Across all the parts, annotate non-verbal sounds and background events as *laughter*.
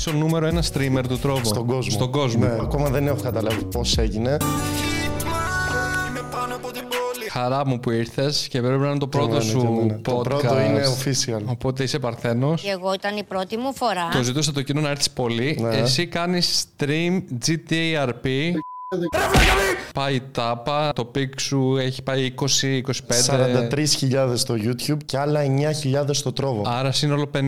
Είσαι ο νούμερο ένα streamer του Trovo. Στον κόσμο. Στον κόσμο. Ναι, ακόμα δεν έχω καταλάβει πώς έγινε. Χαρά μου που ήρθες και πρέπει να είναι το πρώτο εμένα, σου και εμένα. podcast. Το πρώτο είναι official. Οπότε είσαι παρθένος. Και εγώ ήταν η πρώτη μου φορά. Το ζητούσα το κοινό να έρθεις πολύ. Ναι. Εσύ κάνεις stream GTA RP. Πάει τάπα, το peak σου έχει πάει 20-25. 43.000 στο YouTube και άλλα 9.000 στο τρόβο. Άρα σύνολο 52.000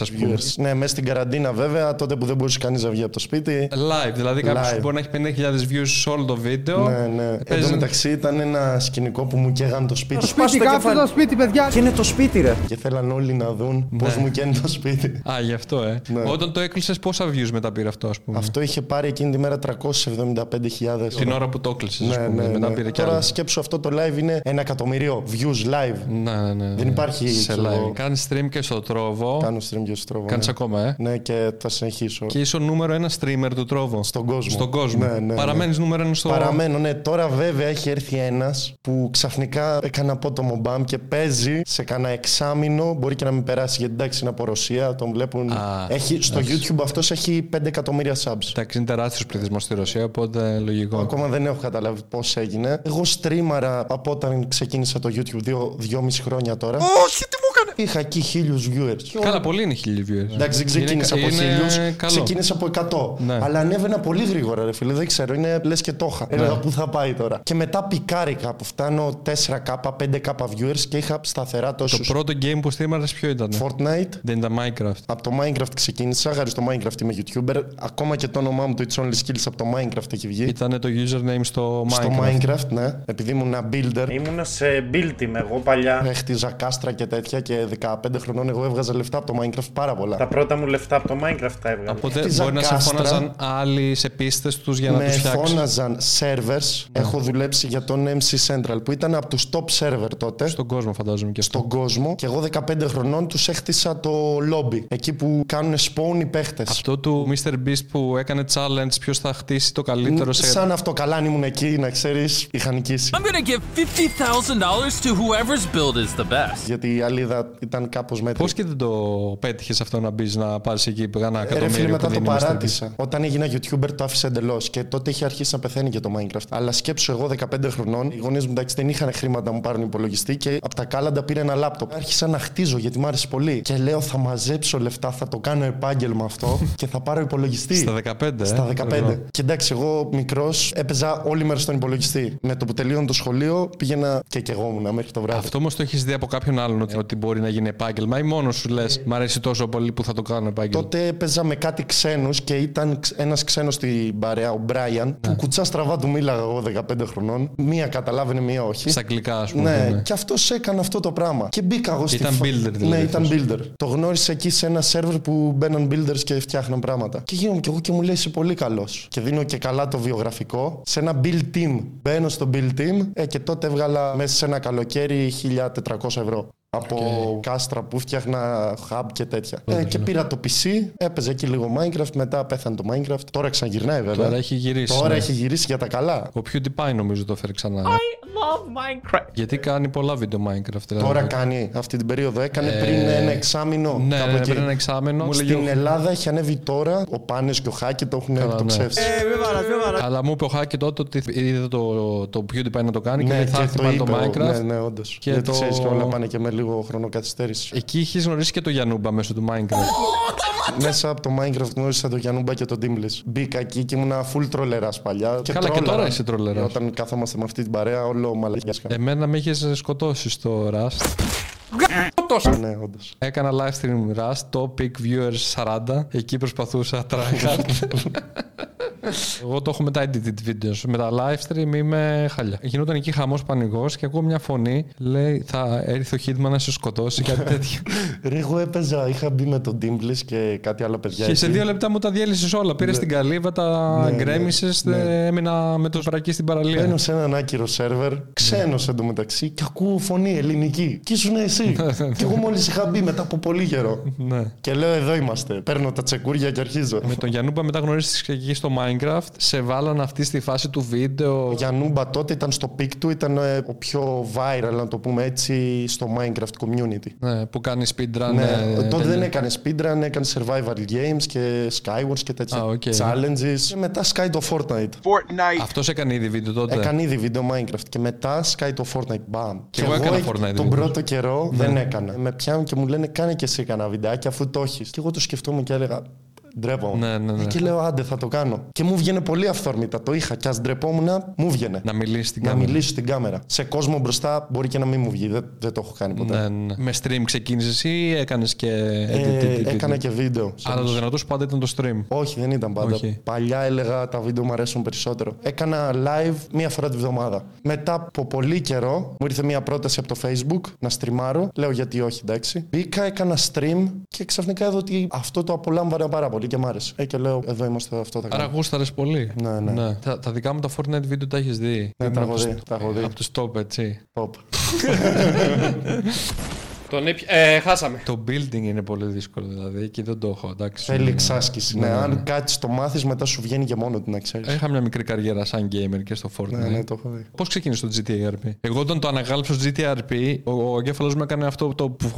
ας πούμε. Viewers. Ναι, μέσα στην καραντίνα βέβαια, τότε που δεν μπορούσε κανείς να βγει από το σπίτι. Live, δηλαδή κάποιος Live. μπορεί να έχει 50.000 views σε όλο το βίντεο. Ναι, ναι. Εν Παίζει- τω μεταξύ ήταν ένα σκηνικό που μου καίγαν το σπίτι. Σπίτι, κάψτε το σπίτι, παιδιά. Και είναι το σπίτι, ρε. Και θέλαν όλοι να δουν πώς μου καίνει το σπίτι. Α, γι' αυτό, ε. Ναι. Όταν το έκλεισες, πόσα views μετά πήρε αυτό, ας πούμε; Αυτό είχε πάρει εκείνη τη μέρα 375.000. Την ώρα που το έκλεισες, Ναι, α πούμε. ναι, μετά ναι. πήρε κι Τώρα άλλο. σκέψου αυτό το live είναι ένα εκατομμύριο views live. Ναι, ναι, ναι. Δεν υπάρχει, Σε ξέρω εγώ. live. Κάνει stream και στο τρόβο. Κάνω stream και στο τρόβο. Κάνεις ναι. ακόμα, ε. Ναι, και θα συνεχίσω. Και είσαι ο νούμερο ένα streamer του τρόβο. Στον κόσμο. Στον κόσμο. Ναι, ναι, Παραμένεις νούμερο ένα στο. Παραμένω, ναι. Τώρα βέβαια έχει έρθει ένας που ξαφνικά έκανε απότομο μπαμ και παίζει σε κανένα εξάμηνο. Μπορεί και να μην περάσει γιατί εντάξει είναι από Ρωσία, τον βλέπουν. Α, έχει, στο YouTube αυτός έχει 5 εκατομμύρια subs. Εντάξει, είναι τεράστιος πληθυσμός στη Ρωσία, οπότε λογικό. Ακόμα δεν έχω καταλάβει πώς έγινε. Εγώ στρίμαρα από όταν ξεκίνησα το YouTube δύο, δυόμιση χρόνια τώρα. Όχι, τι μου έκανε. Είχα εκεί χίλιους viewers. Καλά, πολύ είναι χίλιοι viewers. Εντάξει, δεν ξεκίνησα Είναι- από είναι χίλιους, καλό. ξεκίνησα από 100. Ναι. Αλλά ανέβαινα πολύ γρήγορα, ρε φίλε. Δεν ξέρω, είναι λες και το είχα. Έλεγα πού θα πάει τώρα. Και μετά πικάρικα που φτάνω 4K, 5K viewers και είχα σταθερά Το τόσους. πρώτο game που στρίμαρες ποιο ήταν. Fortnite. Δεν ήταν Minecraft. Από το Minecraft ξεκίνησα. Χάρη στο Minecraft είμαι YouTuber. Ακόμα και το όνομά μου το It's Only Skills από το Minecraft έχει βγει. Ήταν το username στο Minecraft. Στο Minecraft, ναι. Επειδή ήμουν builder. Ήμουνα σε build team εγώ παλιά. Έχτιζα κάστρα και τέτοια και 15 χρονών εγώ έβγαζα λεφτά από το Minecraft πάρα πολλά. Τα πρώτα μου λεφτά από το Minecraft τα έβγαλα. Οπότε Χτίζα μπορεί να σε κάστρα. φώναζαν άλλοι σε πίστες τους για να με τους φτιάξεις; φώναζαν servers. Έχω δουλέψει για τον MC Central που ήταν από τους top server τότε Στον κόσμο, φαντάζομαι και αυτό. στον κόσμο. Και εγώ 15 χρονών τους έχτισα το lobby. Εκεί που κάνουν spawn οι παίχτες. Αυτό του Mr. Beast που έκανε challenge ποιος θα χτίσει το καλύτερο σε. Σαν αυτό καλά αν ήμουν εκεί, να ξέρεις, είχα νικήσει. I'm gonna give $50,000 to whoever's build is the best. Γιατί η αλίδα ήταν κάπως μέτρη. Πώς και δεν το πέτυχες αυτό να μπεις να πάρεις εκεί που ένα Ε, Ρε φίλε, εκατομμύριο μετά που το δίνει ο Mr. Beast. παράτησα. Όταν έγινα YouTuber το άφησα εντελώς και τότε είχε αρχίσει να πεθαίνει και το Minecraft. Αλλά σκέψω εγώ 15 χρονών, οι γονείς μου εντάξει δεν είχαν χρήματα να μου πάρουν υπολογιστή και από τα κάλαντα πήρε ένα λάπτοπ. Άρχισα να χτίζω γιατί μου άρεσε πολύ. Και λέω θα μαζέψω λεφτά, θα το κάνω επάγγελμα αυτό *laughs* και θα πάρω υπολογιστή. Στα 15, ε; Στα 15. Εδώ. Και εντάξει, εγώ μικρός έπαιζα όλη μέρα στον υπολογιστή. Με το που τελείωνε το σχολείο πήγαινα και κεγόμουν μέχρι το βράδυ. Αυτό όμως το έχεις δει από κάποιον άλλον ότι, ότι μπορεί να γίνει επάγγελμα ή μόνος σου λες Μ' αρέσει τόσο πολύ που θα το κάνω επάγγελμα. Τότε έπαιζα με κάτι ξένους και ήταν ένας ξένος στην παρέα, ο Μπράιαν, Ναι. που κουτσά στραβά του μίλαγα εγώ 15 χρονών. Μία καταλάβαινε, μία όχι. Στα αγγλικά, ας πούμε. Ναι, ναι. και αυτός έκανε αυτό το πράγμα. Και μπήκα εγώ στη Ήταν φα- builder, δηλαδή, Ναι, ήταν αυτός. builder. Το γνώρισα εκεί σε ένα σερβερ που μπαίναν builders και φτιάχναν πράγματα. Και γίνομαι κι εγώ και μου λέει είσαι πολύ καλός. Και δίνω και καλά το βιογραφικό. Σε ένα build team. Μπαίνω στο build team ε, και τότε έβγαλα μέσα σε ένα καλοκαίρι 1400 ευρώ. Από κάστρα που φτιάχνα hub και τέτοια. Ε, και πήρα το PC, έπαιζε εκεί λίγο Minecraft, μετά πέθανε το Minecraft. Τώρα ξαναγυρνάει βέβαια. Τώρα έχει γυρίσει. Τώρα ναι. έχει γυρίσει για τα καλά. Ο PewDiePie νομίζω το έφερε ξανά. Love Minecraft. Γιατί κάνει πολλά βίντεο Minecraft. Δηλαδή. Τώρα κάνει αυτή την περίοδο. Έκανε πριν ένα εξάμεινο. Ναι, κάπου ναι, εκεί. πριν ένα εξάμενο. Μου Στην λέγε, Ελλάδα έχει ανέβει τώρα. Ο Πάνες και ο Χάκη το έχουν Καλά, εκτοξεύσει. Ε, μη βαράς, μη βαράς. Αλλά μου είπε ο Χάκη τότε ότι είδε το, το PewDiePie να το κάνει και Ναι, δεν θα και έρθει το πάλι είπε. το ο- Minecraft. Ναι, ναι, όντως. Και Γιατί το- ξέρεις και όλα πάνε και με λίγο χρονοκαθυστέρηση. Εκεί είχες γνωρίσει και το Γιανούμπα μέσω του Minecraft. Μέσα από το Minecraft γνώρισα το Γιαννούμπα και τον Dimbliss. Μπήκα εκεί και ήμουνα full τρολερά παλιά. Καλά, και τρόλαρα. τώρα είσαι τρολεράς. Όταν κάθομαστε με αυτή την παρέα, όλο μαλακιά. Εμένα με είχες σκοτώσει στο Rust. Ναι, όντως. Έκανα live stream Rust, το peak viewers 40. Εκεί προσπαθούσα tryhard. *laughs* *laughs* Εγώ το έχω με τα edited videos. Με τα live stream είμαι χαλιά. Γινόταν εκεί χαμός πανηγός και ακούω μια φωνή. Λέει θα έρθει ο Hitman να σε σκοτώσει, *laughs* κάτι τέτοιο. Ρε, εγώ έπαιζα, είχα μπει με τον Dimbliss και κάτι άλλο παιδιά. και σε εκεί. δύο λεπτά μου τα διέλυσες όλα. Πήρες την καλύβα, τα Ναι, ναι, γκρέμισες, ναι. έμεινα με το βρακί στην παραλία. Μπαίνω σε έναν άκυρο σερβερ, ξένος εντωμεταξύ, και ακούω φωνή ελληνική. Και ήσουν εσύ. *laughs* και εγώ μόλις είχα μπει μετά από πολύ καιρό. Ναι. Και λέω: Εδώ είμαστε. Παίρνω τα τσεκούρια και αρχίζω. Με τον Γιαννούμπα μετά γνωρίστηκες εκεί στο Minecraft Minecraft, σε βάλαν αυτή στη φάση του βίντεο. Γιαννούμπα τότε ήταν στο peak του, ήταν ε, ο πιο viral, να το πούμε έτσι, στο Minecraft community. Ναι, που κάνει speedrun. Ναι, ε, τότε ε, δεν έκανε speedrun, έκανε survival games και skywars και τέτοια Α, OK. challenges. Και μετά Sky το Fortnite. Αυτός έκανε ήδη βίντεο τότε; Έκανε ήδη βίντεο Minecraft και μετά Sky το Fortnite. Μπαμ. Και εγώ έκανα εκ- Fortnite Τον βίντεο. πρώτο καιρό δεν έκανα. Με πιάνουν και μου λένε κάνε και εσύ κανένα βιντεάκι αφού το έχεις. Και εγώ το σκεφτόμουν και έλεγα. Ντρέπομαι. Ναι, ναι, ναι. Και λέω άντε θα το κάνω. Και μου βγαίνει πολύ αυθόρμητα. Το είχα και ας ντρεπόμουν, μου βγαινε. Να μιλήσεις στην Να κάμερα. μιλήσω στην κάμερα. Σε κόσμο μπροστά μπορεί και να μην μου βγει. Δεν, δεν το έχω κάνει ποτέ. Ναι, ναι. Με stream ξεκίνησες ή έκανες και. Ε, edit, edit, έκανα edit? και βίντεο. Αλλά το δυνατό σου πάντα ήταν το stream. Όχι, δεν ήταν πάντα. Όχι. Παλιά έλεγα τα βίντεο μου αρέσουν περισσότερο. Έκανα live μία φορά τη βδομάδα. Μετά από πολύ καιρό μου ήρθε μία πρόταση από το Facebook να στριμάρω. Λέω γιατί όχι, εντάξει. Μπήκα, έκανα stream και ξαφνικά είδα ότι αυτό το απολάμβανα πάρα πολύ και μ' άρεσε. Ε, και λέω, εδώ είμαστε, αυτό θα Άρα κάνω. γούσταρε πολύ. Ναι, ναι. Τα, τα δικά μου τα Fortnite βίντεο τα έχεις δει. Ναι, Ήμουν τα από έχω τους- δει, τα έχω δει. Από τους top, έτσι. Pop. *laughs* *laughs* Τον έπι... Ε, χάσαμε. Το building είναι πολύ δύσκολο δηλαδή και δεν το έχω. Εντάξει. Θέλει Είναι- εξάσκηση. Ναι, Ναι, ναι. αν κάτσεις το μάθεις, μετά σου βγαίνει και μόνο του να ξέρεις. Είχα μια μικρή καριέρα σαν gamer και στο Fortnite. Ναι, ναι, το έχω δει. Πώς ξεκίνησε το GTRP. Εγώ όταν το ανακάλυψα στο GTRP, ο, ο εγκέφαλος μου έκανε αυτό το που.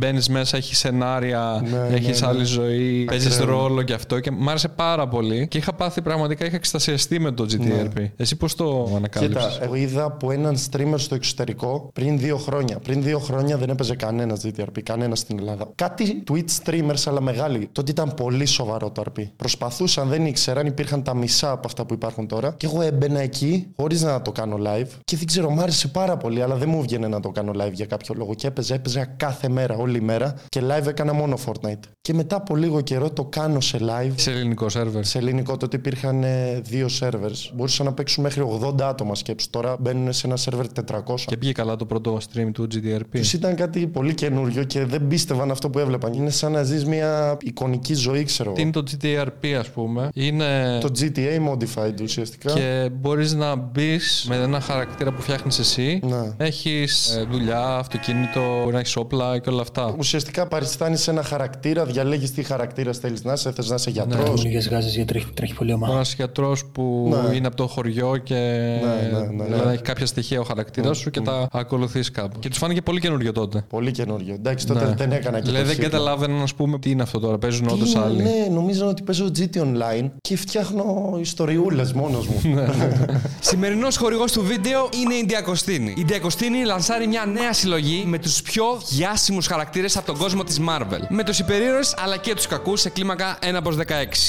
Μπαίνεις μέσα, έχεις σενάρια, Ναι, έχεις ναι, ναι. άλλη ζωή, παίζεις Ακραίο. ρόλο και αυτό και μου άρεσε πάρα πολύ. Και είχα πάθει πραγματικά, είχα εξτασιαστεί με το GTRP. Εσύ πώς το ανακάλυψες; Κοίτα, εγώ είδα από έναν streamer στο εξωτερικό πριν δύο χρόνια. Πριν δύο χρόνια δεν έπαιζε κανένας GTRP, κανένας στην Ελλάδα. Κάτι Twitch streamers, αλλά μεγάλοι. Τότε ήταν πολύ σοβαρό το RP. Προσπαθούσαν, δεν ήξεραν, υπήρχαν τα μισά από αυτά που υπάρχουν τώρα. Και εγώ έμπαινα εκεί χωρίς να το κάνω live. Και δεν ξέρω, μ' άρεσε πάρα πολύ, αλλά δεν μου βγαίνει να το κάνω live για κάποιο λόγο. Και έπαιζα, έπαιζα κάθε μέρα, όλη μέρα. Και live έκανα μόνο Fortnite. Και μετά από λίγο καιρό το κάνω σε live. Σε ελληνικό σερβερ. Σε ελληνικό τότε υπήρχαν ε, δύο servers. Μπορούσαν να παίξουν μέχρι 80 άτομα σκέψου. Τώρα μπαίνουν σε ένα server 400. Και πήγε καλά το πρώτο stream του GTRP. Τους ήταν κάτι πολύ καινούριο και δεν πίστευαν αυτό που έβλεπαν. Είναι σαν να ζεις μια εικονική ζωή, ξέρω Τι εγώ. είναι το GTRP, ας πούμε. Είναι. Το GTA modified ουσιαστικά. Και μπορείς να μπεις με ένα χαρακτήρα που φτιάχνεις εσύ. Ναι. Έχεις δουλειά, αυτοκίνητο, μπορεί να έχεις όπλα και όλα αυτά. Ουσιαστικά παριστάνεις ένα χαρακτήρα, διαλέγεις τι χαρακτήρας θέλεις να είσαι. Θες να είσαι γιατρός. Λίγες γάζες γιατί τρέχει, τρέχει πολύ ομάδα. Ένας γιατρός που Ναι. είναι από το χωριό και Ναι, ναι, ναι, δηλαδή ναι. έχει κάποια στοιχεία ο χαρακτήρας σου και τα ακολουθείς κάπου. Και τους φάνηκε πολύ καινούριο τότε. Πολύ καινούριο. Εντάξει, τότε Ναι. δεν έκανα και Δηλαδή το δεν hit. καταλάβαιναν, α πούμε, τι είναι αυτό τώρα. Παίζουν Τι όντω είναι, άλλοι. Ναι, νομίζω ότι παίζω GT Online και φτιάχνω ιστοριούλες μόνος μου. Ναι. *laughs* Σημερινός χορηγός του βίντεο είναι η Διακοστίνη. Η Διακοστίνη λανσάρει μια νέα συλλογή με τους πιο διάσημου χαρακτήρες από τον κόσμο της Marvel. Με τους υπερήρωες αλλά και τους κακούς σε κλίμακα 1 προς 16.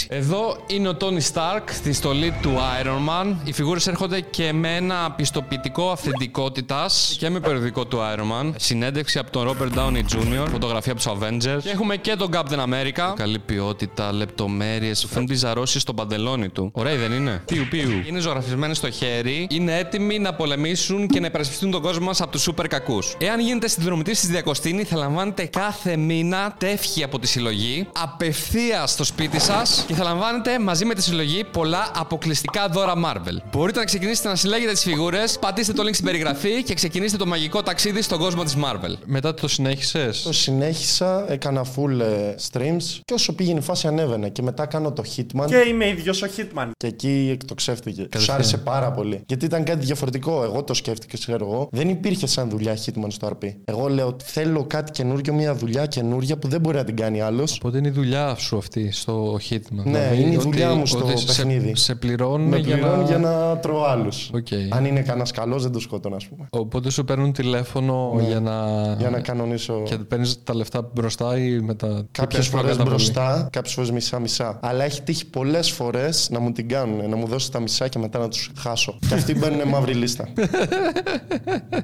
Εδώ είναι ο Tony Stark στη στολή του Iron Man. Οι φιγούρες έρχονται και με ένα πιστοποιητικό αυθεντικότητας και με περιοδικό του Iron Man. Συνέντευξη από τον Robert Downey Jr. Φωτογραφία από τους Avengers. Και έχουμε και τον Captain America. Καλή ποιότητα, λεπτομέρειες. Φαίνουν πιζαρώσει στο παντελόνι του. Ωραία δεν είναι; Πιου πιου. Είναι ζωγραφισμένοι στο χέρι. Είναι έτοιμοι να πολεμήσουν και να υπερασπιστούν τον κόσμο μας από τους σούπερ κακούς. Εάν γίνετε συνδρομητής της Διακοστίνη, θα λαμβάνετε κάθε μήνα τεύχη από τη συλλογή απευθεία στο σπίτι σας και θα λαμβάνετε μαζί με τη συλλογή πολλά αποκλειστικά δώρα Marvel. Μπορείτε να ξεκινήσετε να συλλέγετε τις φιγούρες, πατήστε το link στην περιγραφή και ξεκινήστε το μαγικό ταξίδι στον κόσμο της Marvel. Μετά το συνέχισες; Το συνέχισα, έκανα full ε, streams και όσο πήγαινε η φάση ανέβαινε. Και μετά κάνω το Hitman Και είμαι ίδιος ο Hitman. και εκεί εκτοξεύτηκε. Του άρεσε πάρα πολύ. Γιατί ήταν κάτι διαφορετικό. Εγώ το σκέφτηκα, ξέρω εγώ. Δεν υπήρχε σαν δουλειά Hitman στο RP. Εγώ λέω θέλω κάτι καινούριο, μια δουλειά καινούρια που δεν μπορεί να την κάνει άλλος. Οπότε είναι η δουλειά σου αυτή στο Hitman. Ναι, είναι η δουλειά μου στο σε- παιχνίδι. Σε, πληρώνουν Με για πληρώνει να... για να τρώω άλλους. Οκ. Αν είναι κανένας καλός, δεν το σκότωνα, ας πούμε. Οπότε σου παίρνουν τηλέφωνο για να... Ναι. Για να κανονίσω. Και παίρνεις τα λεφτά μπροστά ή μετά. Και Κάποιες ποιος φορές προκαταβολή; μπροστά, κάποιες φορές μισά-μισά. Αλλά έχει τύχει πολλές φορές να μου την κάνουν, να μου δώσει τα μισά και μετά να τους χάσω. *laughs* και αυτοί μπαίνουν μαύρη λίστα.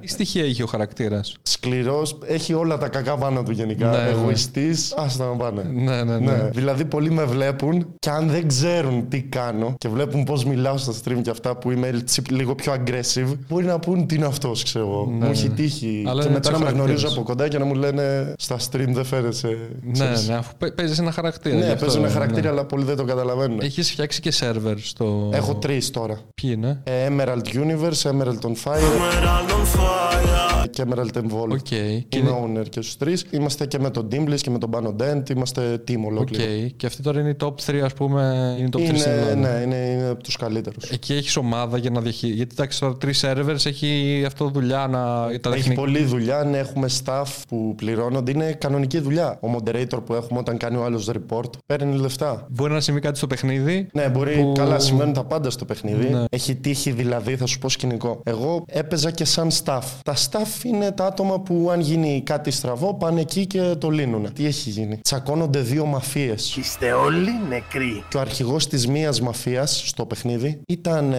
Τι στοιχεία είχε ο χαρακτήρας; Σκληρός, έχει όλα τα κακά πάνω του γενικά. Ναι, ναι. Εγωιστής, άστα να πάνε. Ναι, ναι, ναι. Ναι, δηλαδή πολλοί με βλέπουν και αν δεν ξέρουν τι κάνω και βλέπουν πώς μιλάω στα stream και αυτά που είμαι έτσι λίγο πιο aggressive, μπορεί να πούν τι είναι αυτός, ξέρω εγώ. Μου έχει τύχει. Ναι, Αλλά και είναι μετά έτσι να ο με γνωρίζω χαρακτήρας. από κοντά και να μου λένε στα stream δεν φέρεσαι. Ναι, ξέρεις. ναι, αφού παίζεις ένα χαρακτήρα. γι' Ναι, αυτό, παίζει ένα ναι. χαρακτήρα, αλλά πολλοί δεν το καταλαβαίνουν. Έχεις φτιάξει και σερβερ στο. Έχω τρεις τώρα. Ποιοι είναι; Ε, Emerald Universe, Emerald on Fire. Και Emerald and Vol. OK. Και Είμαι owner και στους τρεις. Είμαστε και με τον Dimblis και με τον Bano Dent. Είμαστε team OK. ολόκληρο. Και αυτή τώρα είναι η top 3, ας πούμε. Είναι η top 3 στην Είναι, Ελλάδα. ναι, είναι, είναι από τους καλύτερους. Εκεί έχεις ομάδα για να διαχειριστεί. Γιατί εντάξει, τώρα τρεις servers έχει αυτό δουλειά να. Τα Έχει τεχνικά. πολλή δουλειά, ναι, έχουμε staff που πληρώνονται. Είναι κανονική δουλειά. Ο moderator που έχουμε όταν κάνει ο άλλος report παίρνει λεφτά. Μπορεί να συμβεί κάτι στο παιχνίδι. Ναι, μπορεί. που- Καλά, συμβαίνουν τα πάντα στο παιχνίδι. Ναι. Έχει τύχει δηλαδή, θα σου πω σκηνικό. Εγώ έπαιζα και σαν staff. Τα staff είναι τα άτομα που αν γίνει κάτι στραβό πάνε εκεί και το λύνουν. Τι έχει γίνει; Τσακώνονται δύο μαφίες. Είστε όλοι νεκροί. Και ο αρχηγός της μίας μαφίας στο παιχνίδι ήταν ε,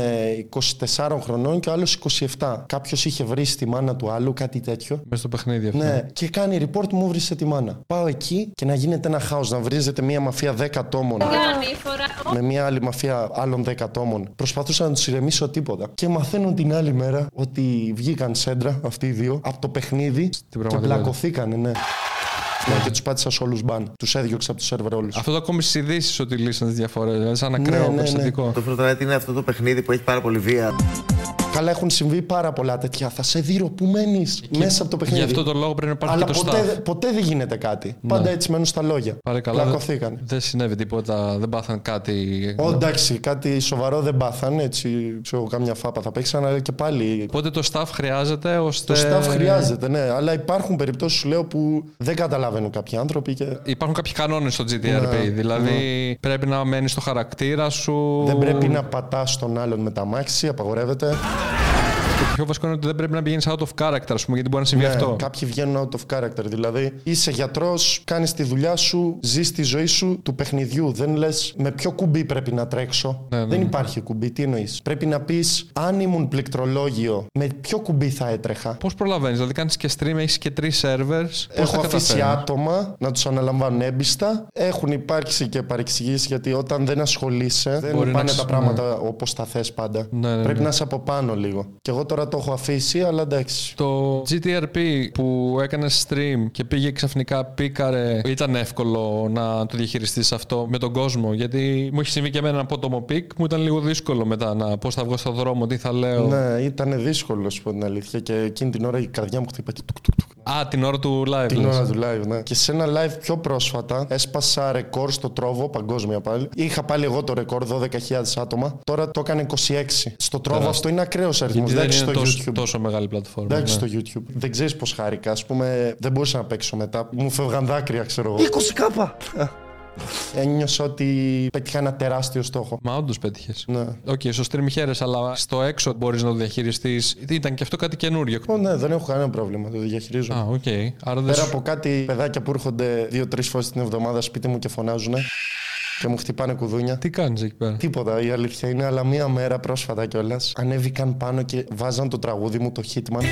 24 χρονών και ο άλλος 27. Κάποιος είχε βρει στη μάνα του άλλου κάτι τέτοιο. Μέσα στο παιχνίδι αυτό. Ναι, και κάνει report μου βρίσκε τη μάνα. Πάω εκεί και να γίνεται ένα χάος, να βρίζεται μία μαφία 10 ατόμων. Με μία άλλη μαφία άλλων 10 ατόμων. Προσπαθούσα να τους ηρεμήσω τίποτα. Και μαθαίνουν την άλλη μέρα ότι βγήκαν σέντρα αυτοί οι δύο από το παιχνίδι και πραγματικότητα. μπλακωθήκανε, ναι. Ναι, και τους πάτησα σε όλους μπαν. Τους έδιωξα από τους σερβερ όλους. Αυτό το ακόμη στις ειδήσεις ότι λύσαν τις διαφορές. Δηλαδή, σαν Ναι, ακραίο ναι, ναι. περιστατικό. Το Fortnite είναι αυτό το παιχνίδι που έχει πάρα πολύ βία. Καλά, έχουν συμβεί πάρα πολλά τέτοια. Θα σε δει που μένει μέσα από το παιχνίδι. Γι' αυτό το λόγο πρέπει να υπάρχει Αλλά και το ποτέ, staff. ποτέ δεν γίνεται κάτι. Πάντα έτσι μένουν στα λόγια. Πάλι καλά. Πλακωθήκαν. Δεν συνέβη τίποτα, δεν πάθαν κάτι. Ω, εντάξει, κάτι σοβαρό δεν πάθαν. Έτσι, ξέρω, κάμια φάπα θα παίξαν, αλλά και πάλι. Οπότε το staff χρειάζεται ώστε. Το staff χρειάζεται, ναι. Αλλά υπάρχουν περιπτώσεις, σου λέω, που δεν καταλαβαίνουν κάποιοι άνθρωποι και Υπάρχουν κάποιοι κανόνες στο GTRP. Ναι, δηλαδή πρέπει να μένεις στο χαρακτήρα σου. δεν πρέπει να πατάς τον άλλον με τα μάξι, απαγορεύεται. Το πιο βασικό είναι ότι δεν πρέπει να πηγαίνεις out of character, ας πούμε, γιατί μπορεί να συμβεί Ναι, αυτό. Κάποιοι βγαίνουν out of character. Δηλαδή, είσαι γιατρός, κάνεις τη δουλειά σου, ζεις τη ζωή σου του παιχνιδιού. Δεν λες με ποιο κουμπί πρέπει να τρέξω. Ναι, ναι, δεν ναι. υπάρχει κουμπί. Τι εννοείς. Πρέπει να πεις, αν ήμουν πληκτρολόγιο, με ποιο κουμπί θα έτρεχα. Πώς προλαβαίνεις, δηλαδή κάνεις και stream, έχεις και τρεις servers. Πώς Έχω τα αφήσει καταφέρνεις; άτομα να τους αναλαμβάνουν έμπιστα. Έχουν υπάρξει και παρεξηγήσεις γιατί όταν δεν ασχολείσαι, δεν Μπορεί να πάνε ξ- τα πράγματα όπως τα θες πάντα. Ναι, ναι, Πρέπει ναι. να είσαι από πάνω λίγο. Και εγώ τώρα το έχω αφήσει, αλλά εντάξει. Το GTRP που έκανε stream και πήγε ξαφνικά πίκαρε, ήταν εύκολο να το διαχειριστείς αυτό με τον κόσμο. Γιατί μου έχει συμβεί και εμένα ένα απότομο peak, μου ήταν λίγο δύσκολο μετά να πώς θα βγω στον δρόμο, τι θα λέω. Ναι, ήταν δύσκολο, σου πω την αλήθεια. Και εκείνη την ώρα η καρδιά μου χτύπα και τουκ, τουκ, τουκ. Α, την ώρα του live. Την λες. ώρα του live, ναι. Και σε ένα live πιο πρόσφατα έσπασα ρεκόρ στο Trovo, παγκόσμια πάλι. Είχα πάλι εγώ το ρεκόρ, 12.000 άτομα. Τώρα το έκανε 26. Στο Trovo αυτό είναι ακραίος αριθμός. Γιατί δεν Εντάξει, είναι στο τόσο, YouTube. τόσο μεγάλη πλατφόρμα. Εντάξει, ναι. στο YouTube. Δεν ξέρεις πώς χάρηκα. Α πούμε, δεν μπορούσα να παίξω μετά. Μου φεύγαν δάκρυα, ξέρω εγώ. 20 κάπα. Ένιωσα ότι πέτυχα ένα τεράστιο στόχο. Μα όντως πέτυχες. Ναι. Οκ, στο stream χαίρε, αλλά στο έξω μπορείς να το διαχειριστείς. Ήταν και αυτό κάτι καινούριο. Ω, ναι, δεν έχω κανένα πρόβλημα. Το διαχειρίζω. Α, οκ. Άρα δεν Πέρα σου- από κάτι παιδάκια που έρχονται δύο-τρεις φορές την εβδομάδα σπίτι μου και φωνάζουν και μου χτυπάνε κουδούνια. Τι κάνεις εκεί πέρα; Τίποτα, η αλήθεια είναι, αλλά μία μέρα πρόσφατα κιόλας ανέβηκαν πάνω και βάζαν το τραγούδι μου, το Hitman.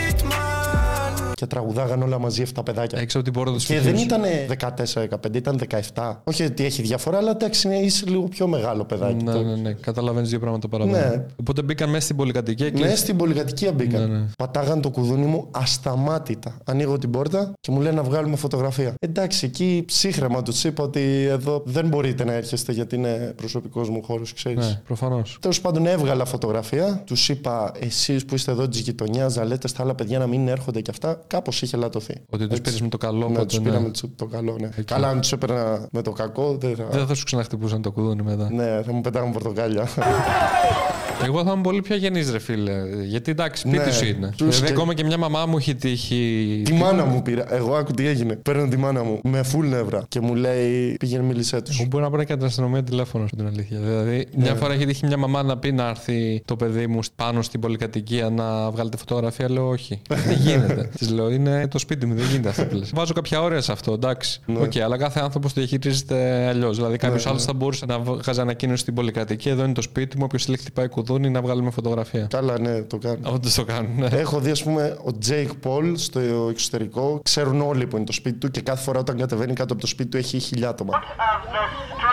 Και τραγουδάγαν όλα μαζί 7 παιδάκια. Έξω από την πόρτα του Και σπιτιού δεν σου. ήταν 14-15, ήταν 17. Όχι ότι έχει διαφορά, αλλά εντάξει, είναι- είσαι λίγο πιο μεγάλο παιδάκι. Ναι, Το- ναι, ναι. Καταλαβαίνεις δύο πράγματα παραπάνω. Ναι. Οπότε μπήκαν μέσα στην πολυκατοικία και. Ναι, στην πολυκατοικία μπήκαν. Ναι, ναι. Πατάγαν το κουδούνι μου ασταμάτητα. Ανοίγω την πόρτα και μου λένε να βγάλουμε φωτογραφία. Εντάξει, εκεί ψύχρεμα τους είπα ότι εδώ δεν μπορείτε να έρχεστε γιατί είναι προσωπικός μου χώρος, ξέρεις. Ναι, προφανώς. Τέλος πάντων, έβγαλα φωτογραφία. Τους είπα, εσείς που είστε εδώ της γειτονιάς, να λέτε στα άλλα παιδιά να μην έρχονται και αυτά. Κάπως είχε λατωθεί. Ότι τους Έτσι. πήρες με το καλό. Ναι, οπότε, τους ναι. πήραμε το- το καλό, ναι. Καλά, αν τους έπαιρνα με το κακό, δεν θα. Δεν θα σου ξαναχτυπούσαν το κουδούνι μετά. Ναι, θα μου πετάγουν πορτοκάλια. *laughs* Εγώ θα είμαι πολύ πιο αγενής, ρε φίλε. Γιατί εντάξει, σπίτι Ναι, σου είναι. τους Δηλαδή, και- ακόμα και μια μαμά μου έχει τύχει. τη μάνα μου πήρα. Εγώ άκου τι έγινε. Παίρνω τη μάνα μου με full νεύρα και μου λέει πήγαινε μίλησέ τους. Εγώ μπορεί να πάρει και την αστυνομία τηλέφωνο στην αλήθεια. Δηλαδή, Ναι. μια φορά έχει τύχει μια μαμά να πει να έρθει το παιδί μου πάνω στην πολυκατοικία να βγάλετε φωτογραφία. Λέω όχι. *laughs* δεν γίνεται. Της λέω είναι το σπίτι μου, δεν γίνεται αυτό που λες. Βάζω κάποια όρια σε αυτό, εντάξει. Ναι. Οκ, αλλά κάθε άνθρωπος το διαχειρίζεται αλλιώς. Δηλαδή, κάποιος άλλος θα μπορούσε να βγάζει ανακοίνωση στην πολυκατοικία. Εδώ είναι το σπίτι μου. Όποιος θέλει χτυπάει κουδούνι να βγάλουμε φωτογραφία. Καλά, ναι, το κάνω. Όντως το κάνουν. ναι. Έχω δει, ας πούμε, ο Jake Paul στο εξωτερικό. Ξέρουν όλοι που είναι το σπίτι του και κάθε φορά όταν κατεβαίνει κάτω από το σπίτι του έχει χιλιά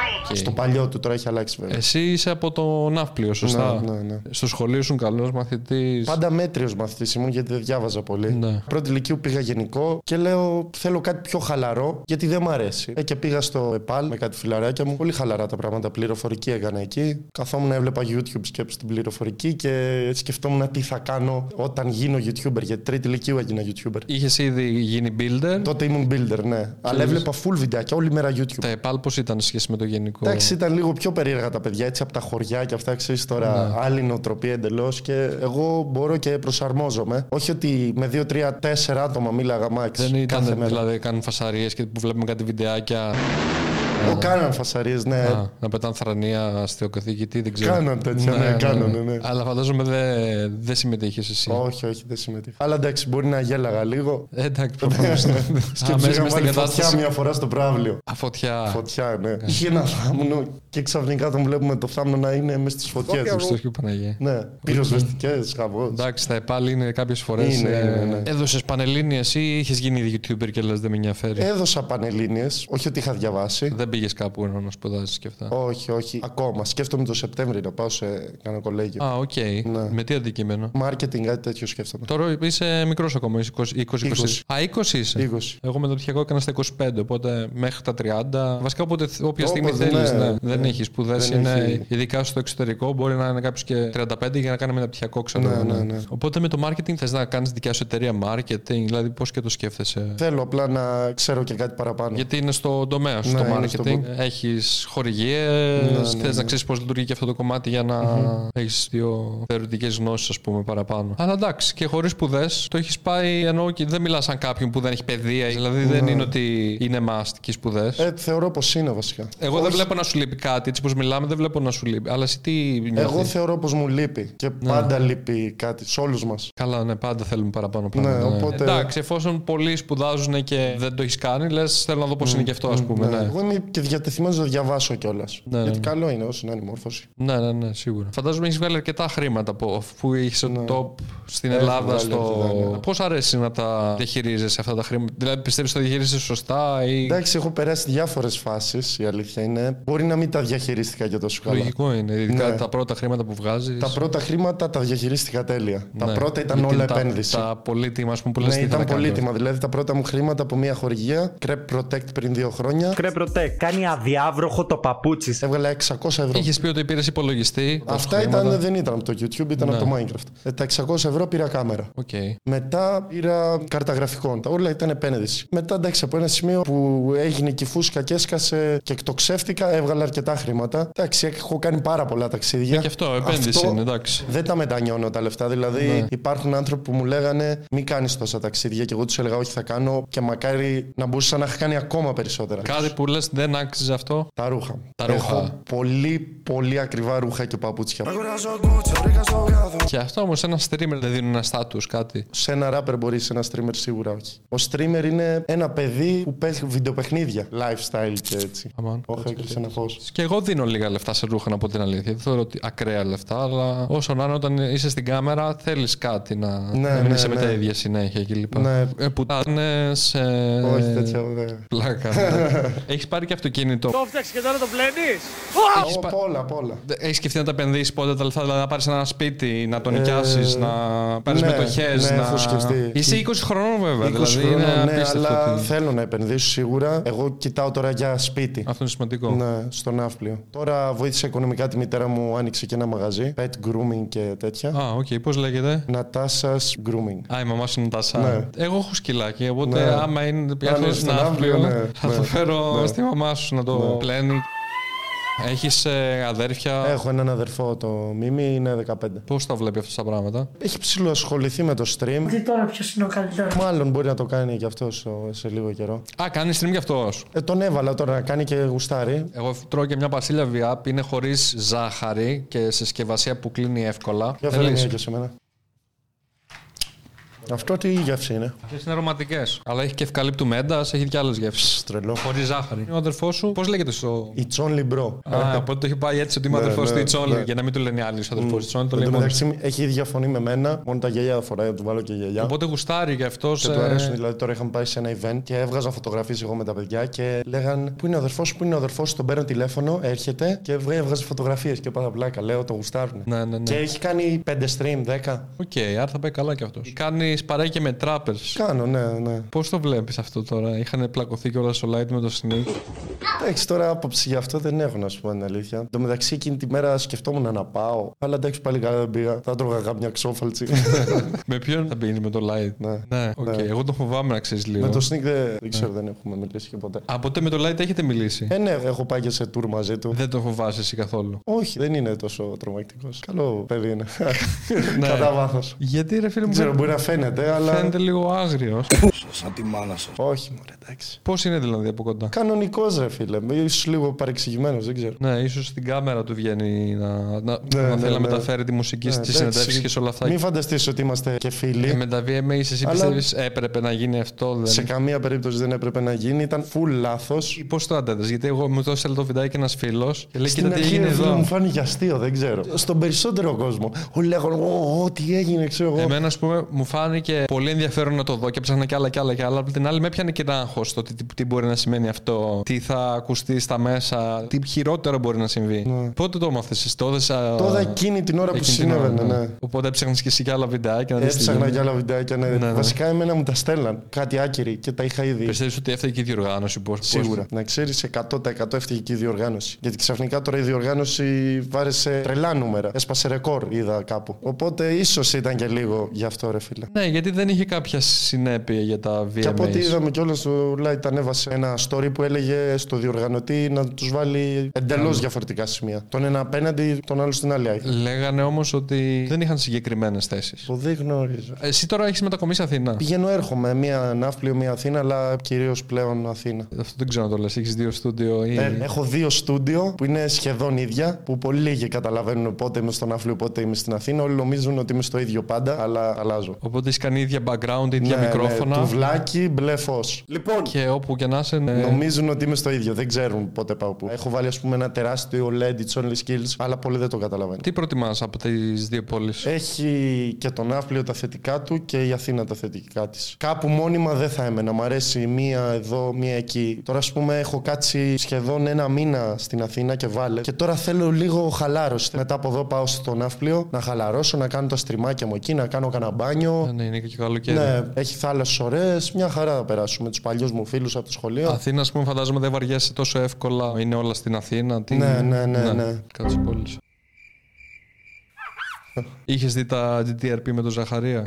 άτομα. Οκ. Στο παλιό του τώρα έχει αλλάξει βέβαια. Εσύ είσαι από το Ναύπλιο, σωστά; Ναι, ναι, ναι. Στο σχολείο σου καλός μαθητής; Πάντα μέτριος μαθητής ήμουν γιατί δεν διάβαζα πολύ. Ναι. Πρώτη λυκείου πήγα γενικό και λέω θέλω κάτι πιο χαλαρό γιατί δεν μ' αρέσει. Ε, και πήγα στο ΕΠΑΛ με κάτι φιλαράκια μου. Πολύ χαλαρά τα πράγματα. Πληροφορική έκανα εκεί. Καθόμουν, έβλεπα YouTube σκέψου την πληροφορική και σκεφτόμουν τι θα κάνω όταν γίνω YouTuber. Γιατί τρίτη λυκείου έγινα YouTuber. Είχες ήδη γίνει builder; Τότε ήμουν builder, ναι. Αλλά έβλεπα full βιντεάκια όλη μέρα YouTube. Τα ΕΠΑΛ πώς ήταν σε σχέση με το γενικό. Εντάξει, ήταν λίγο πιο περίεργα τα παιδιά, έτσι από τα χωριά και αυτά, ξέρεις τώρα, Ναι. άλλη νοοτροπία εντελώς. Και εγώ μπορώ και προσαρμόζομαι. Όχι ότι με δύο, τρία, τέσσερα άτομα μίλαγα μάξ. Δεν κάθε ήταν μέρα. δηλαδή κάνουν φασαρίες και που βλέπουμε κάτι βιντεάκια. Εγώ κάναν φασαρίες, ναι. Α, να πετάνε θρανία αστεοκαθήκητη, δεν ξέρω. Κάναν τέτοια, ναι, κάνανε, ναι. Αλλά φαντάζομαι δεν δεν συμμετείχες εσύ. Όχι, όχι, δεν συμμετείχα. Αλλά εντάξει, μπορεί να γέλαγα λίγο. Ε, Εντάξει, προφανώς. Σκέψου, είχα βάλει φωτιά μια φορά στο προαύλιο. Α, φωτιά. Φωτιά, ναι. Είχε ένα θάμνο και ξαφνικά τον βλέπουμε το θάμνο να είναι μέσα στις φωτιές. Χριστός και Παναγία. Ναι, πυροσβεστικές, χαμό. Εντάξει, τα ΕΠΑΛ είναι κάποιες φορές. Είναι, είναι, ναι. Έδωσες πανελλήνιες ή είχες γίνει ήδη YouTuber και λες δεν με ενδιαφέρει. Έδωσα πανελλήνιες, όχι ότι είχα διαβάσει. Δεν πήγες κάπου να σπουδάσεις και αυτά. Όχι, όχι. Ακόμα. Σκέφτομαι το Σεπτέμβριο να πάω σε κανένα κολέγιο. Α, οκ. Ναι. Με τι αντικείμενο; Μάρκετινγκ, κάτι τέτοιο σκέφτομαι. Τώρα είσαι μικρός ακόμα, είσαι 20, 20, 20. 20. Α, 20 είσαι. 20. Εγώ με το πτυχιακό έκανα στα 25, οπότε μέχρι τα 30. Βασικά, όποτε, όποια στιγμή Όποτε, θέλεις. ναι. Ναι. Δεν Ναι. Έχει σπουδέ. Δεν Είναι έχει. ειδικά στο εξωτερικό. Μπορεί να είναι κάποιος και 35 για να κάνει μεταπτυχιακό, ξέρω Ναι, εγώ, ναι, ναι. Οπότε με το marketing θες να κάνεις δικιά σου εταιρεία marketing, δηλαδή πώς και το σκέφτεσαι; Θέλω απλά να ξέρω και κάτι παραπάνω. Γιατί είναι στο τομέα σου Ναι, το είναι στο marketing. πο- Έχεις χορηγίες, ναι, θες ναι. να ξέρεις πώς λειτουργεί και αυτό το κομμάτι για να έχεις δύο θεωρητικές γνώσεις, ας πούμε, παραπάνω. Αλλά εντάξει, και χωρίς σπουδές το έχεις πάει ενώ και δεν μιλάς σαν κάποιον που δεν έχει παιδεία. Δηλαδή δεν είναι ότι είναι must και οι σπουδές. Ε, θεωρώ πως είναι βασικά. Εγώ δεν βλέπω να σου λείπει κάτι. Έτσι πώ μιλάμε, δεν βλέπω να σου λείπει. Αλλά εσύ τι νιώθεις; Εγώ θεωρώ πως μου λείπει. Και Ναι. πάντα λείπει κάτι σε όλους μας. Καλά, ναι, πάντα θέλουμε παραπάνω πράγματα. Ναι, οπότε- Εντάξει, εφόσον πολλοί σπουδάζουν και δεν το έχεις κάνει, λες θέλω να δω πώ είναι και αυτό, ας πούμε. Ναι. Εγώ είμαι και διατεθειμένος να διαβάσω κιόλας. Ναι, Γιατί ναι. καλό είναι όσο να είναι η μόρφωση. Ναι, ναι, ναι, σίγουρα. Φαντάζομαι έχεις βγάλει αρκετά χρήματα από αφού είχε Ναι. το top στην Έχω Ελλάδα. βγάλει Στο... αρκετά, ναι. Πώς αρέσει να τα διαχειρίζεσαι αυτά τα χρήματα, Δηλαδή πιστεύεις ότι τα διαχειρίζεσαι σωστά ή. Εντάξει, έχω περάσει διάφορες φάσεις. Η αλήθεια είναι. Μπορεί να μην τα διαχειρίστηκα και τόσο καλά. Λογικό είναι. Ειδικά Ναι. τα πρώτα χρήματα που βγάζεις. Τα πρώτα χρήματα τα διαχειρίστηκα τέλεια. Τα πρώτα ήταν όλα τα, επένδυση. Τα πολύτιμα, ας πούμε, που λες Ναι, τι θα ήταν τα κάνω. πολύτιμα. Δηλαδή τα πρώτα μου χρήματα από μια χορηγία, Crep Protect πριν δύο χρόνια, Κρέπ ρωτέ, κάνει αδιάβροχο το παπούτσι. έβγαλα 600 ευρώ. Είχες πει ότι πήρε υπολογιστή. Αυτά χρήματα. ήταν, δεν ήταν από το YouTube, ήταν Ναι. από το Minecraft. Ε, τα 600 ευρώ πήρα κάμερα. Οκ. Μετά πήρα κάρτα γραφικών. Τα όλα ήταν επένδυση. Μετά εντάξει, από ένα σημείο που έγινε και η φούσκα και έσκασε και εκτοξεύτηκα, έβγαλα αρκετά χρήματα. Εντάξει, έχω κάνει πάρα πολλά ταξίδια. Ε, Και αυτό, επένδυση Αυτό είναι, εντάξει. Δεν τα μετανιώνω τα λεφτά. Δηλαδή, Ναι. υπάρχουν άνθρωποι που μου λέγανε Μην κάνεις τόσα ταξίδια. Και εγώ τους έλεγα Όχι, θα κάνω. Και μακάρι να μπορούσα να είχα κάνει ακόμα περισσότερα. Κάτι που λες δεν άξιζε αυτό. Τα ρούχα. Τα ρούχα. Έχω πολύ, πολύ ακριβά ρούχα και παπούτσια. Και αυτό όμως ένα streamer δεν δίνει ένα status κάτι. Σε ένα rapper μπορεί, σε ένα streamer σίγουρα όχι. Ο streamer είναι ένα παιδί που παίζει βιντεοπαιχνίδια. Lifestyle και έτσι. Αμάν. Όχι, έκλεισε ένα φω. Και εγώ δίνω λίγα λεφτά σε ρούχα, να πω την αλήθεια. Δεν θεωρώ ότι ακραία λεφτά, αλλά όσο να είναι όταν είσαι στην κάμερα, θέλεις κάτι να, Ναι, να μην ναι, είσαι με ναι. τα ίδια συνέχεια κλπ. Ναι. Ε, πουτάνε. Ε... Όχι τέτοια, ωραία. Πλάκα. *laughs* Έχεις πάρει και αυτοκίνητο. Το φτιάξει και τώρα το πλένεις. Έχεις πα- Από όλα, από όλα. Έχεις σκεφτεί να τα επενδύσεις πότε τα λεφτά, δηλαδή να πάρεις ένα σπίτι, να το Ε, νοικιάσεις, να πάρεις ναι, μετοχές. ναι, να... έχω σκεφτεί. Είσαι 20 χρονών βέβαια. 20 δηλαδή χρόνια, είναι ναι, απίστευτο. αλλά ότι- θέλω να επενδύσω σίγουρα. Εγώ κοιτάω τώρα για σπίτι. Αυτό είναι σημαντικό. Ναι, στο ναύπλιο. Τώρα βοήθησα οικονομικά τη μητέρα μου, άνοιξε και ένα μαγαζί. Pet grooming και τέτοια. Α, οκ, πώς λέγεται; Natasha's grooming. Α, η μαμά σου είναι τα σαν. Ναι. Εγώ έχω σκυλάκι, οπότε Ναι. άμα είναι Αν πιάνω είναι στην στον αύριο, αύριο, ναι, θα ναι. το φέρω Ναι. στη μαμά σου να το Ναι. πλένει. Έχεις αδέρφια; Έχω έναν αδερφό, το Μίμη, είναι 15. Πώς τα βλέπει αυτά τα πράγματα; Έχει ψηλοασχοληθεί με το stream. Τι τώρα ποιος είναι ο καλύτερος. Μάλλον μπορεί να το κάνει και αυτός σε λίγο καιρό. Α, κάνει stream κι αυτός. Ε, τον έβαλα τώρα να κάνει και γουστάρι. Εγώ τρώω και μια πασίλια βιάπ, είναι χωρίς ζάχαρη και συσκευασία που κλείνει εύκολα. Για φέρε Θέλεις; μια και σε μένα. Αυτό τι γεύση είναι. Αυτές είναι αρωματικές. Αλλά έχει και ευκαλύπτου μέντας, έχει και άλλες γεύσεις. Τρελό. Χωρίς ζάχαρη. Ο αδερφός σου, πώς λέγεται στο. Η Τσόνλι Μπρο. Α, οπότε το έχει πάει έτσι ότι είμαι Ναι, αδερφός ναι, του Ιτσόλη. ναι. Για να μην του λένε οι άλλοι ο αδερφός του Ιτσόλη, το Εν λέει τω μόνο. μεταξύ έχει ίδια φωνή με μένα, μόνο τα γυαλιά φοράει, να του βάλω και γυαλιά. Οπότε γουστάρει και αυτό. Και του αρέσουν. Δηλαδή, τώρα είχαμε πάει σε ένα event και έβγαζα φωτογραφίες εγώ με τα παιδιά και λέγαν Πού είναι ο αδερφός σου, Πού είναι ο αδερφός σου, τον παίρνω τηλέφωνο, έρχεται και βγα- έβγαζε φωτογραφίες και πάντα πλάκα. Λέω, το γουστάρουν. Ναι, ναι, ναι. Και έχει κάνει 5 stream, 10. Οκ, άρα θα πάει καλά κι αυτός. Κάνει κάνει παρέα και με τράπερ. Κάνω, ναι, ναι. Πώς το βλέπεις αυτό τώρα, είχαν πλακωθεί κιόλα στο Light με το Snik. Εντάξει, τώρα άποψη γι' αυτό δεν έχω, να σου πω την αλήθεια. Εν τω μεταξύ, εκείνη τη μέρα σκεφτόμουν να πάω. Αλλά εντάξει, πάλι καλά δεν πήγα. Θα τρώγα κάποια ξώφαλτση. *laughs* με ποιον θα πίνει με το Light; ναι. Ναι, οκ. Ναι. Εγώ το φοβάμαι να ξέρεις λίγο. Με το Snik δεν, δεν ξέρω, δεν έχουμε μιλήσει και ποτέ. Από τότε με το Light έχετε μιλήσει; Ε, ναι, έχω πάει και σε tour μαζί του. Δεν το φοβάσαι εσύ καθόλου; Όχι, δεν είναι τόσο τρομακτικός. Καλό παιδί είναι. *laughs* Ναι. Κατά βάθος. Γιατί ρε φίλε μου. Δεν ξέρω, δεν- μπορεί να φαίνεται, αλλά. Φαίνεται λίγο άγριος. Σαν τη μάνα σα. Όχι, μωρέ, εντάξει. Πώς είναι δηλαδή από κοντά; Κανονικός ρε φίλε. Ίσως λίγο παρεξηγημένος, δεν ξέρω. Ναι, ίσως στην κάμερα του βγαίνει να, να, να ναι, θέλει να ναι. μεταφέρει τη μουσική Ναι, στις εντάξει. συνεντεύξεις και σε όλα αυτά. Μην φανταστείς ότι είμαστε και φίλοι. Ε, με τα VMAs, εσύ Αλλά- πιστεύεις έπρεπε να γίνει αυτό, δηλαδή; Σε καμία περίπτωση δεν έπρεπε να γίνει. Ήταν full λάθος. Πώς το αντέδρασε, Γιατί εγώ μου το έστειλε το βιντεάκι ένας φίλος και λέει: Στην Κοίτα τι αρχή έγινε ρε φίλε, εδώ. μου φάνηκε αστείο, δεν ξέρω. Στον περισσότερο κόσμο. Όλοι λέγανε, Ω, ω, τι έγινε, ξέρω εγώ. Εμένα, ας πούμε, μου φάνηκε πολύ ενδιαφέρον να το δω και ψάχνα κι άλλα κι άλλα κι άλλα. Από την άλλη, με έπιανε και ένα άγχος το τι, τι, τι μπορεί να σημαίνει αυτό, τι θα ακουστεί στα μέσα, τι χειρότερο μπορεί να συμβεί. Πότε το έμαθες, εσύ το έδεσα. Ναι. Τώρα εκείνη την ώρα που εκείνη την ώρα, συνέβαινε, ναι. Οπότε έψαχνες και εσύ κι άλλα βιντεάκια να δεις τι Έψαχνα γίνεται. και άλλα βιντεάκια. Ναι. Ναι, ναι. Βασικά, εμένα μου τα στέλναν. Κάτι άκυροι και τα είχα ήδη. Πιστεύεις ότι έφταιγε και η διοργάνωση, πώ. Σίγουρα. Να ξέρεις 100% έφταιγε και η διοργάνωση. Γιατί ξαφνικά τώρα η διοργάνωση βάρεσε τρελά νούμερα. Έσπασε ρεκόρ, είδα κάπου. Οπότε ίσως ήταν και λίγο γι' αυτό, ρε φίλε. Ναι, γιατί δεν είχε κάποια συνέπεια για τα VMAs. Και από ό,τι είδαμε κιόλας, ο Light ανέβασε ένα story που έλεγε στο διοργανωτή να τους βάλει εντελώς διαφορετικά σημεία. Τον ένα απέναντι, τον άλλο στην άλλη άκρη. Λέγανε όμως ότι δεν είχαν συγκεκριμένες θέσεις. Το δεν γνωρίζω. Εσύ τώρα έχεις μετακομίσει Αθήνα. Πηγαίνω, έρχομαι. Μία Ναύπλιο, μία Αθήνα, αλλά κυρίως πλέον Αθήνα. Αυτό δεν ξέρω να το λες. Έχεις δύο στούντιο ή. Ε, έχω δύο στούντιο που είναι σχεδόν ίδια, που πολύ λίγοι καταλαβαίνουν πότε είμαι στον Ναύπλιο, πότε είμαι στην Αθήνα. Όλοι νομίζουν ότι είμαι στο ίδιο πάντα, αλλά αλλάζω. Οπότε έχει κάνει ίδια background, ίδια Ναι, μικρόφωνα. Ναι, τουβλάκι, μπλε φως. Λοιπόν, Και όπου και να είσαι. ναι. Νομίζουν ότι είμαι στο ίδιο. Δεν ξέρουν πότε πάω πού. Έχω βάλει, ας πούμε, ένα τεράστιο LED, it's only skills, αλλά πολλοί δεν το καταλαβαίνουν. Τι προτιμάς από τις δύο πόλεις; Έχει και τον Ναύπλιο τα θετικά του και η Αθήνα τα θετικά της. Κάπου μόνιμα δεν θα έμενα. Μ' αρέσει μία εδώ, μία εκεί. Τώρα, ας πούμε, έχω κάτσει σχεδόν ένα μήνα στην Αθήνα και βάλε. Και τώρα θέλω λίγο χαλάρωση. Μετά από εδώ πάω στο Ναύπλιο να χαλαρώσω, να κάνω τα στριμάκια μου εκεί, να κάνω κανένα μπάνιο. Ναι, είναι και καλοκαίρι. Ναι, έχει θάλασσες ωραίες. Μια χαρά θα περάσουμε τους παλιούς μου φίλους από το σχολείο. Αθήνα, ας πούμε, φαντάζομαι δεν βαριέσαι τόσο εύκολα. Είναι όλα στην Αθήνα. Τι... Ναι, ναι, ναι, ναι. Κάτσε πόλη. *laughs* Είχες δει τα GTA RP με τον Ζαχαρία;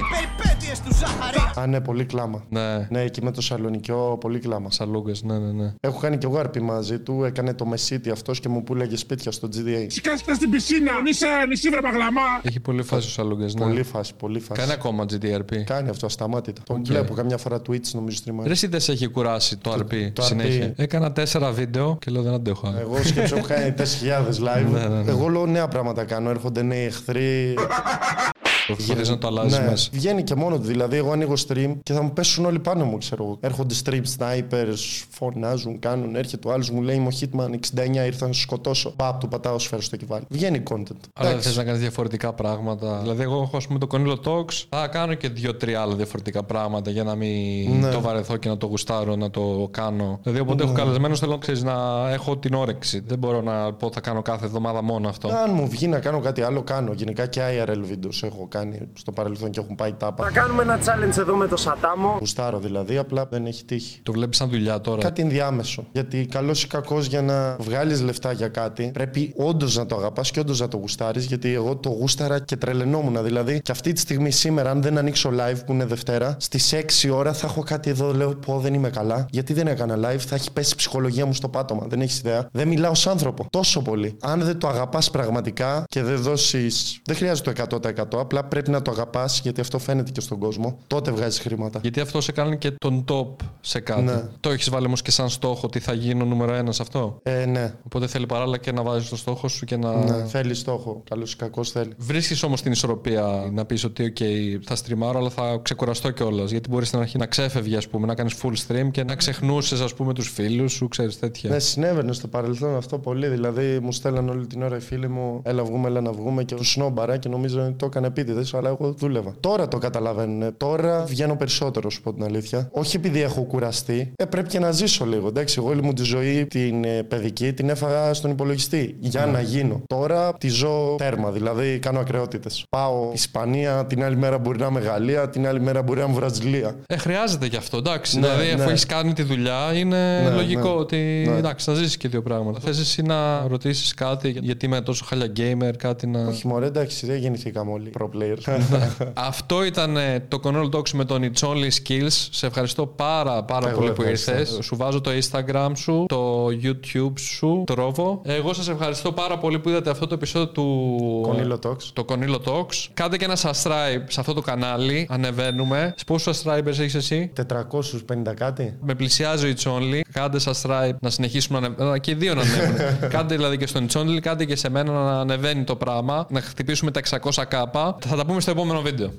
Α, ναι, πολύ κλάμα. Ναι, Ναι, εκεί με το Σαλονικιό, πολύ κλάμα. σαλούγκες, ναι, ναι, ναι. Έχω κάνει και εγώ RP μαζί του. Έκανε το μεσίτη αυτός και μου πούλεγε σπίτια στο GTA. Σκάστα στην πισίνα, νησί, νησί βρε μπαγλαμά. Έχει πολύ φάση ο σαλούγκες, ναι. Πολύ φάση, πολύ φάση. Κάνει ακόμα GTA RP. Κάνει αυτό ασταμάτητα. Τον Οκ. βλέπω καμιά φορά Twitch, νομίζω streamer. Ρε, εσύ δεν σε έχει κουράσει το RP το συνέχεια; RP. Έκανα τέσσερα βίντεο και λέω δεν αντέχω. άλλο. Εγώ σκέψω έχω κάνει 4.000 *laughs* live. Ναι, ναι, ναι. Εγώ λέω νέα πράγματα κάνω. Έρχονται νέοι εχθροί. *laughs* Θε να το αλλάζεις ναι, μέσα. βγαίνει και μόνο του. Δηλαδή, εγώ ανοίγω stream και θα μου πέσουν όλοι πάνω μου, ξέρω εγώ. Έρχονται stream snipers, φωνάζουν, κάνουν. Έρχεται ο άλλος μου λέει Είμαι ο Hitman 69, ήρθα να σου σκοτώσω. Παπ, του πατάω σφαίρα στο κεφάλι. Βγαίνει content. Αλλά δεν Εντάξει. θες να κάνεις διαφορετικά πράγματα. Δηλαδή, εγώ έχω ας πούμε το Κονίλο Talks. Θα κάνω και δύο-τρία άλλα διαφορετικά πράγματα για να μην Ναι. το βαρεθώ και να το γουστάρω, να το κάνω. Δηλαδή, όποτε έχω καλεσμένο, θέλω ξέρεις, να έχω την όρεξη. Δεν μπορώ να πω θα κάνω κάθε εβδομάδα μόνο αυτό. Αν μου βγει να κάνω κάτι άλλο, κάνω. Γενικά και IRL videos έχω κάνει στο παρελθόν και έχουν πάει τάπα. Θα κάνουμε ένα challenge εδώ με το Σατάμο. Γουστάρω δηλαδή, απλά δεν έχει τύχει. Το βλέπεις σαν δουλειά τώρα; Κάτι ενδιάμεσο. Γιατί καλός ή κακός για να βγάλεις λεφτά για κάτι, πρέπει όντως να το αγαπάς και όντως να το γουστάρεις. Γιατί εγώ το γούσταρα και τρελαινόμουν. Δηλαδή, και αυτή τη στιγμή σήμερα, αν δεν ανοίξω live που είναι Δευτέρα, στις 6 ώρα θα έχω κάτι εδώ. Λέω, Πω δεν είμαι καλά. Γιατί δεν έκανα live, θα έχει πέσει η ψυχολογία μου στο πάτωμα. Δεν έχεις ιδέα. Δεν μιλάω σαν άνθρωπο. Τόσο πολύ. Αν δεν το αγαπάς πραγματικά και δεν δώσεις. Δεν χρειάζεται το 100%. Απλά πρέπει να το αγαπάς γιατί αυτό φαίνεται και στον κόσμο. Τότε βγάζεις χρήματα. Γιατί αυτό σε κάνει και τον top σε κάτι. Ναι. Το έχεις βάλει όμως και σαν στόχο ότι θα γίνω νούμερο ένα σε αυτό; Ε, ναι. Οπότε θέλει παράλληλα και να βάζεις το στόχο σου και να. Ναι, θέλει στόχο. Καλός ή κακός θέλει. Βρίσκεις όμως την ισορροπία να πεις ότι, OK, θα στριμάρω, αλλά θα ξεκουραστώ κιόλας. Γιατί μπορείς στην αρχή να ξέφευγε, ας πούμε, να κάνεις full stream και να ξεχνούσες, ας πούμε, τους φίλους σου, ξέρεις τέτοια. Ναι, συνέβαινε στο παρελθόν αυτό πολύ. Δηλαδή, μου στέλναν όλη την ώρα οι φίλοι μου, έλα βγούμε, έλα να βγούμε και του σνόμπαρα και νομίζω ότι το έκανε επίτηδες. Εβδομάδε, αλλά εγώ δούλευα. Τώρα το καταλαβαίνουν. Τώρα βγαίνω περισσότερο, σου πω την αλήθεια. Όχι επειδή έχω κουραστεί. Ε, πρέπει και να ζήσω λίγο. Εντάξει, εγώ όλη μου τη ζωή την ε, παιδική την έφαγα στον υπολογιστή για Ναι. να γίνω. Τώρα τη ζω τέρμα, δηλαδή κάνω ακρεότητες. Πάω Ισπανία, την άλλη μέρα μπορεί να είμαι Γαλλία, την άλλη μέρα μπορεί να είμαι Βραζιλία. Ε, χρειάζεται και αυτό, εντάξει. Ναι, δηλαδή, αφού ναι. έχεις κάνει τη δουλειά, είναι Ναι, λογικό ναι. ότι. Ναι. Εντάξει, να ζήσεις και δύο πράγματα. Θες εσύ να ρωτήσεις κάτι, γιατί είμαι τόσο χάλια gamer, κάτι να. Όχι, μωρέ, εντάξει, δεν γεννηθήκαμε όλοι pro players. *laughs* Αυτό ήταν ε, το Control Talks με τον It's Only Skills. Σε ευχαριστώ πάρα, πάρα Εγώ πολύ που ευχαριστώ. ήρθες. Σου βάζω το Instagram σου, το YouTube σου, το Rovo. Εγώ σας ευχαριστώ πάρα πολύ που είδατε αυτό το επεισόδιο του. Κονίλο Talks. Το Conilo Talks. Κάντε και ένα subscribe σε αυτό το κανάλι. Ανεβαίνουμε. Πόσους subscribers έχεις εσύ; 450 κάτι. Με πλησιάζει ο It's Only. Κάντε subscribe να συνεχίσουμε να ανεβαίνουμε. Και οι δύο να ανέβουν. *laughs* κάντε δηλαδή και στον It's Only, κάντε και σε μένα να ανεβαίνει το πράγμα. Να χτυπήσουμε τα 600 κάπα. Θα τα πούμε στο επόμενο βίντεο.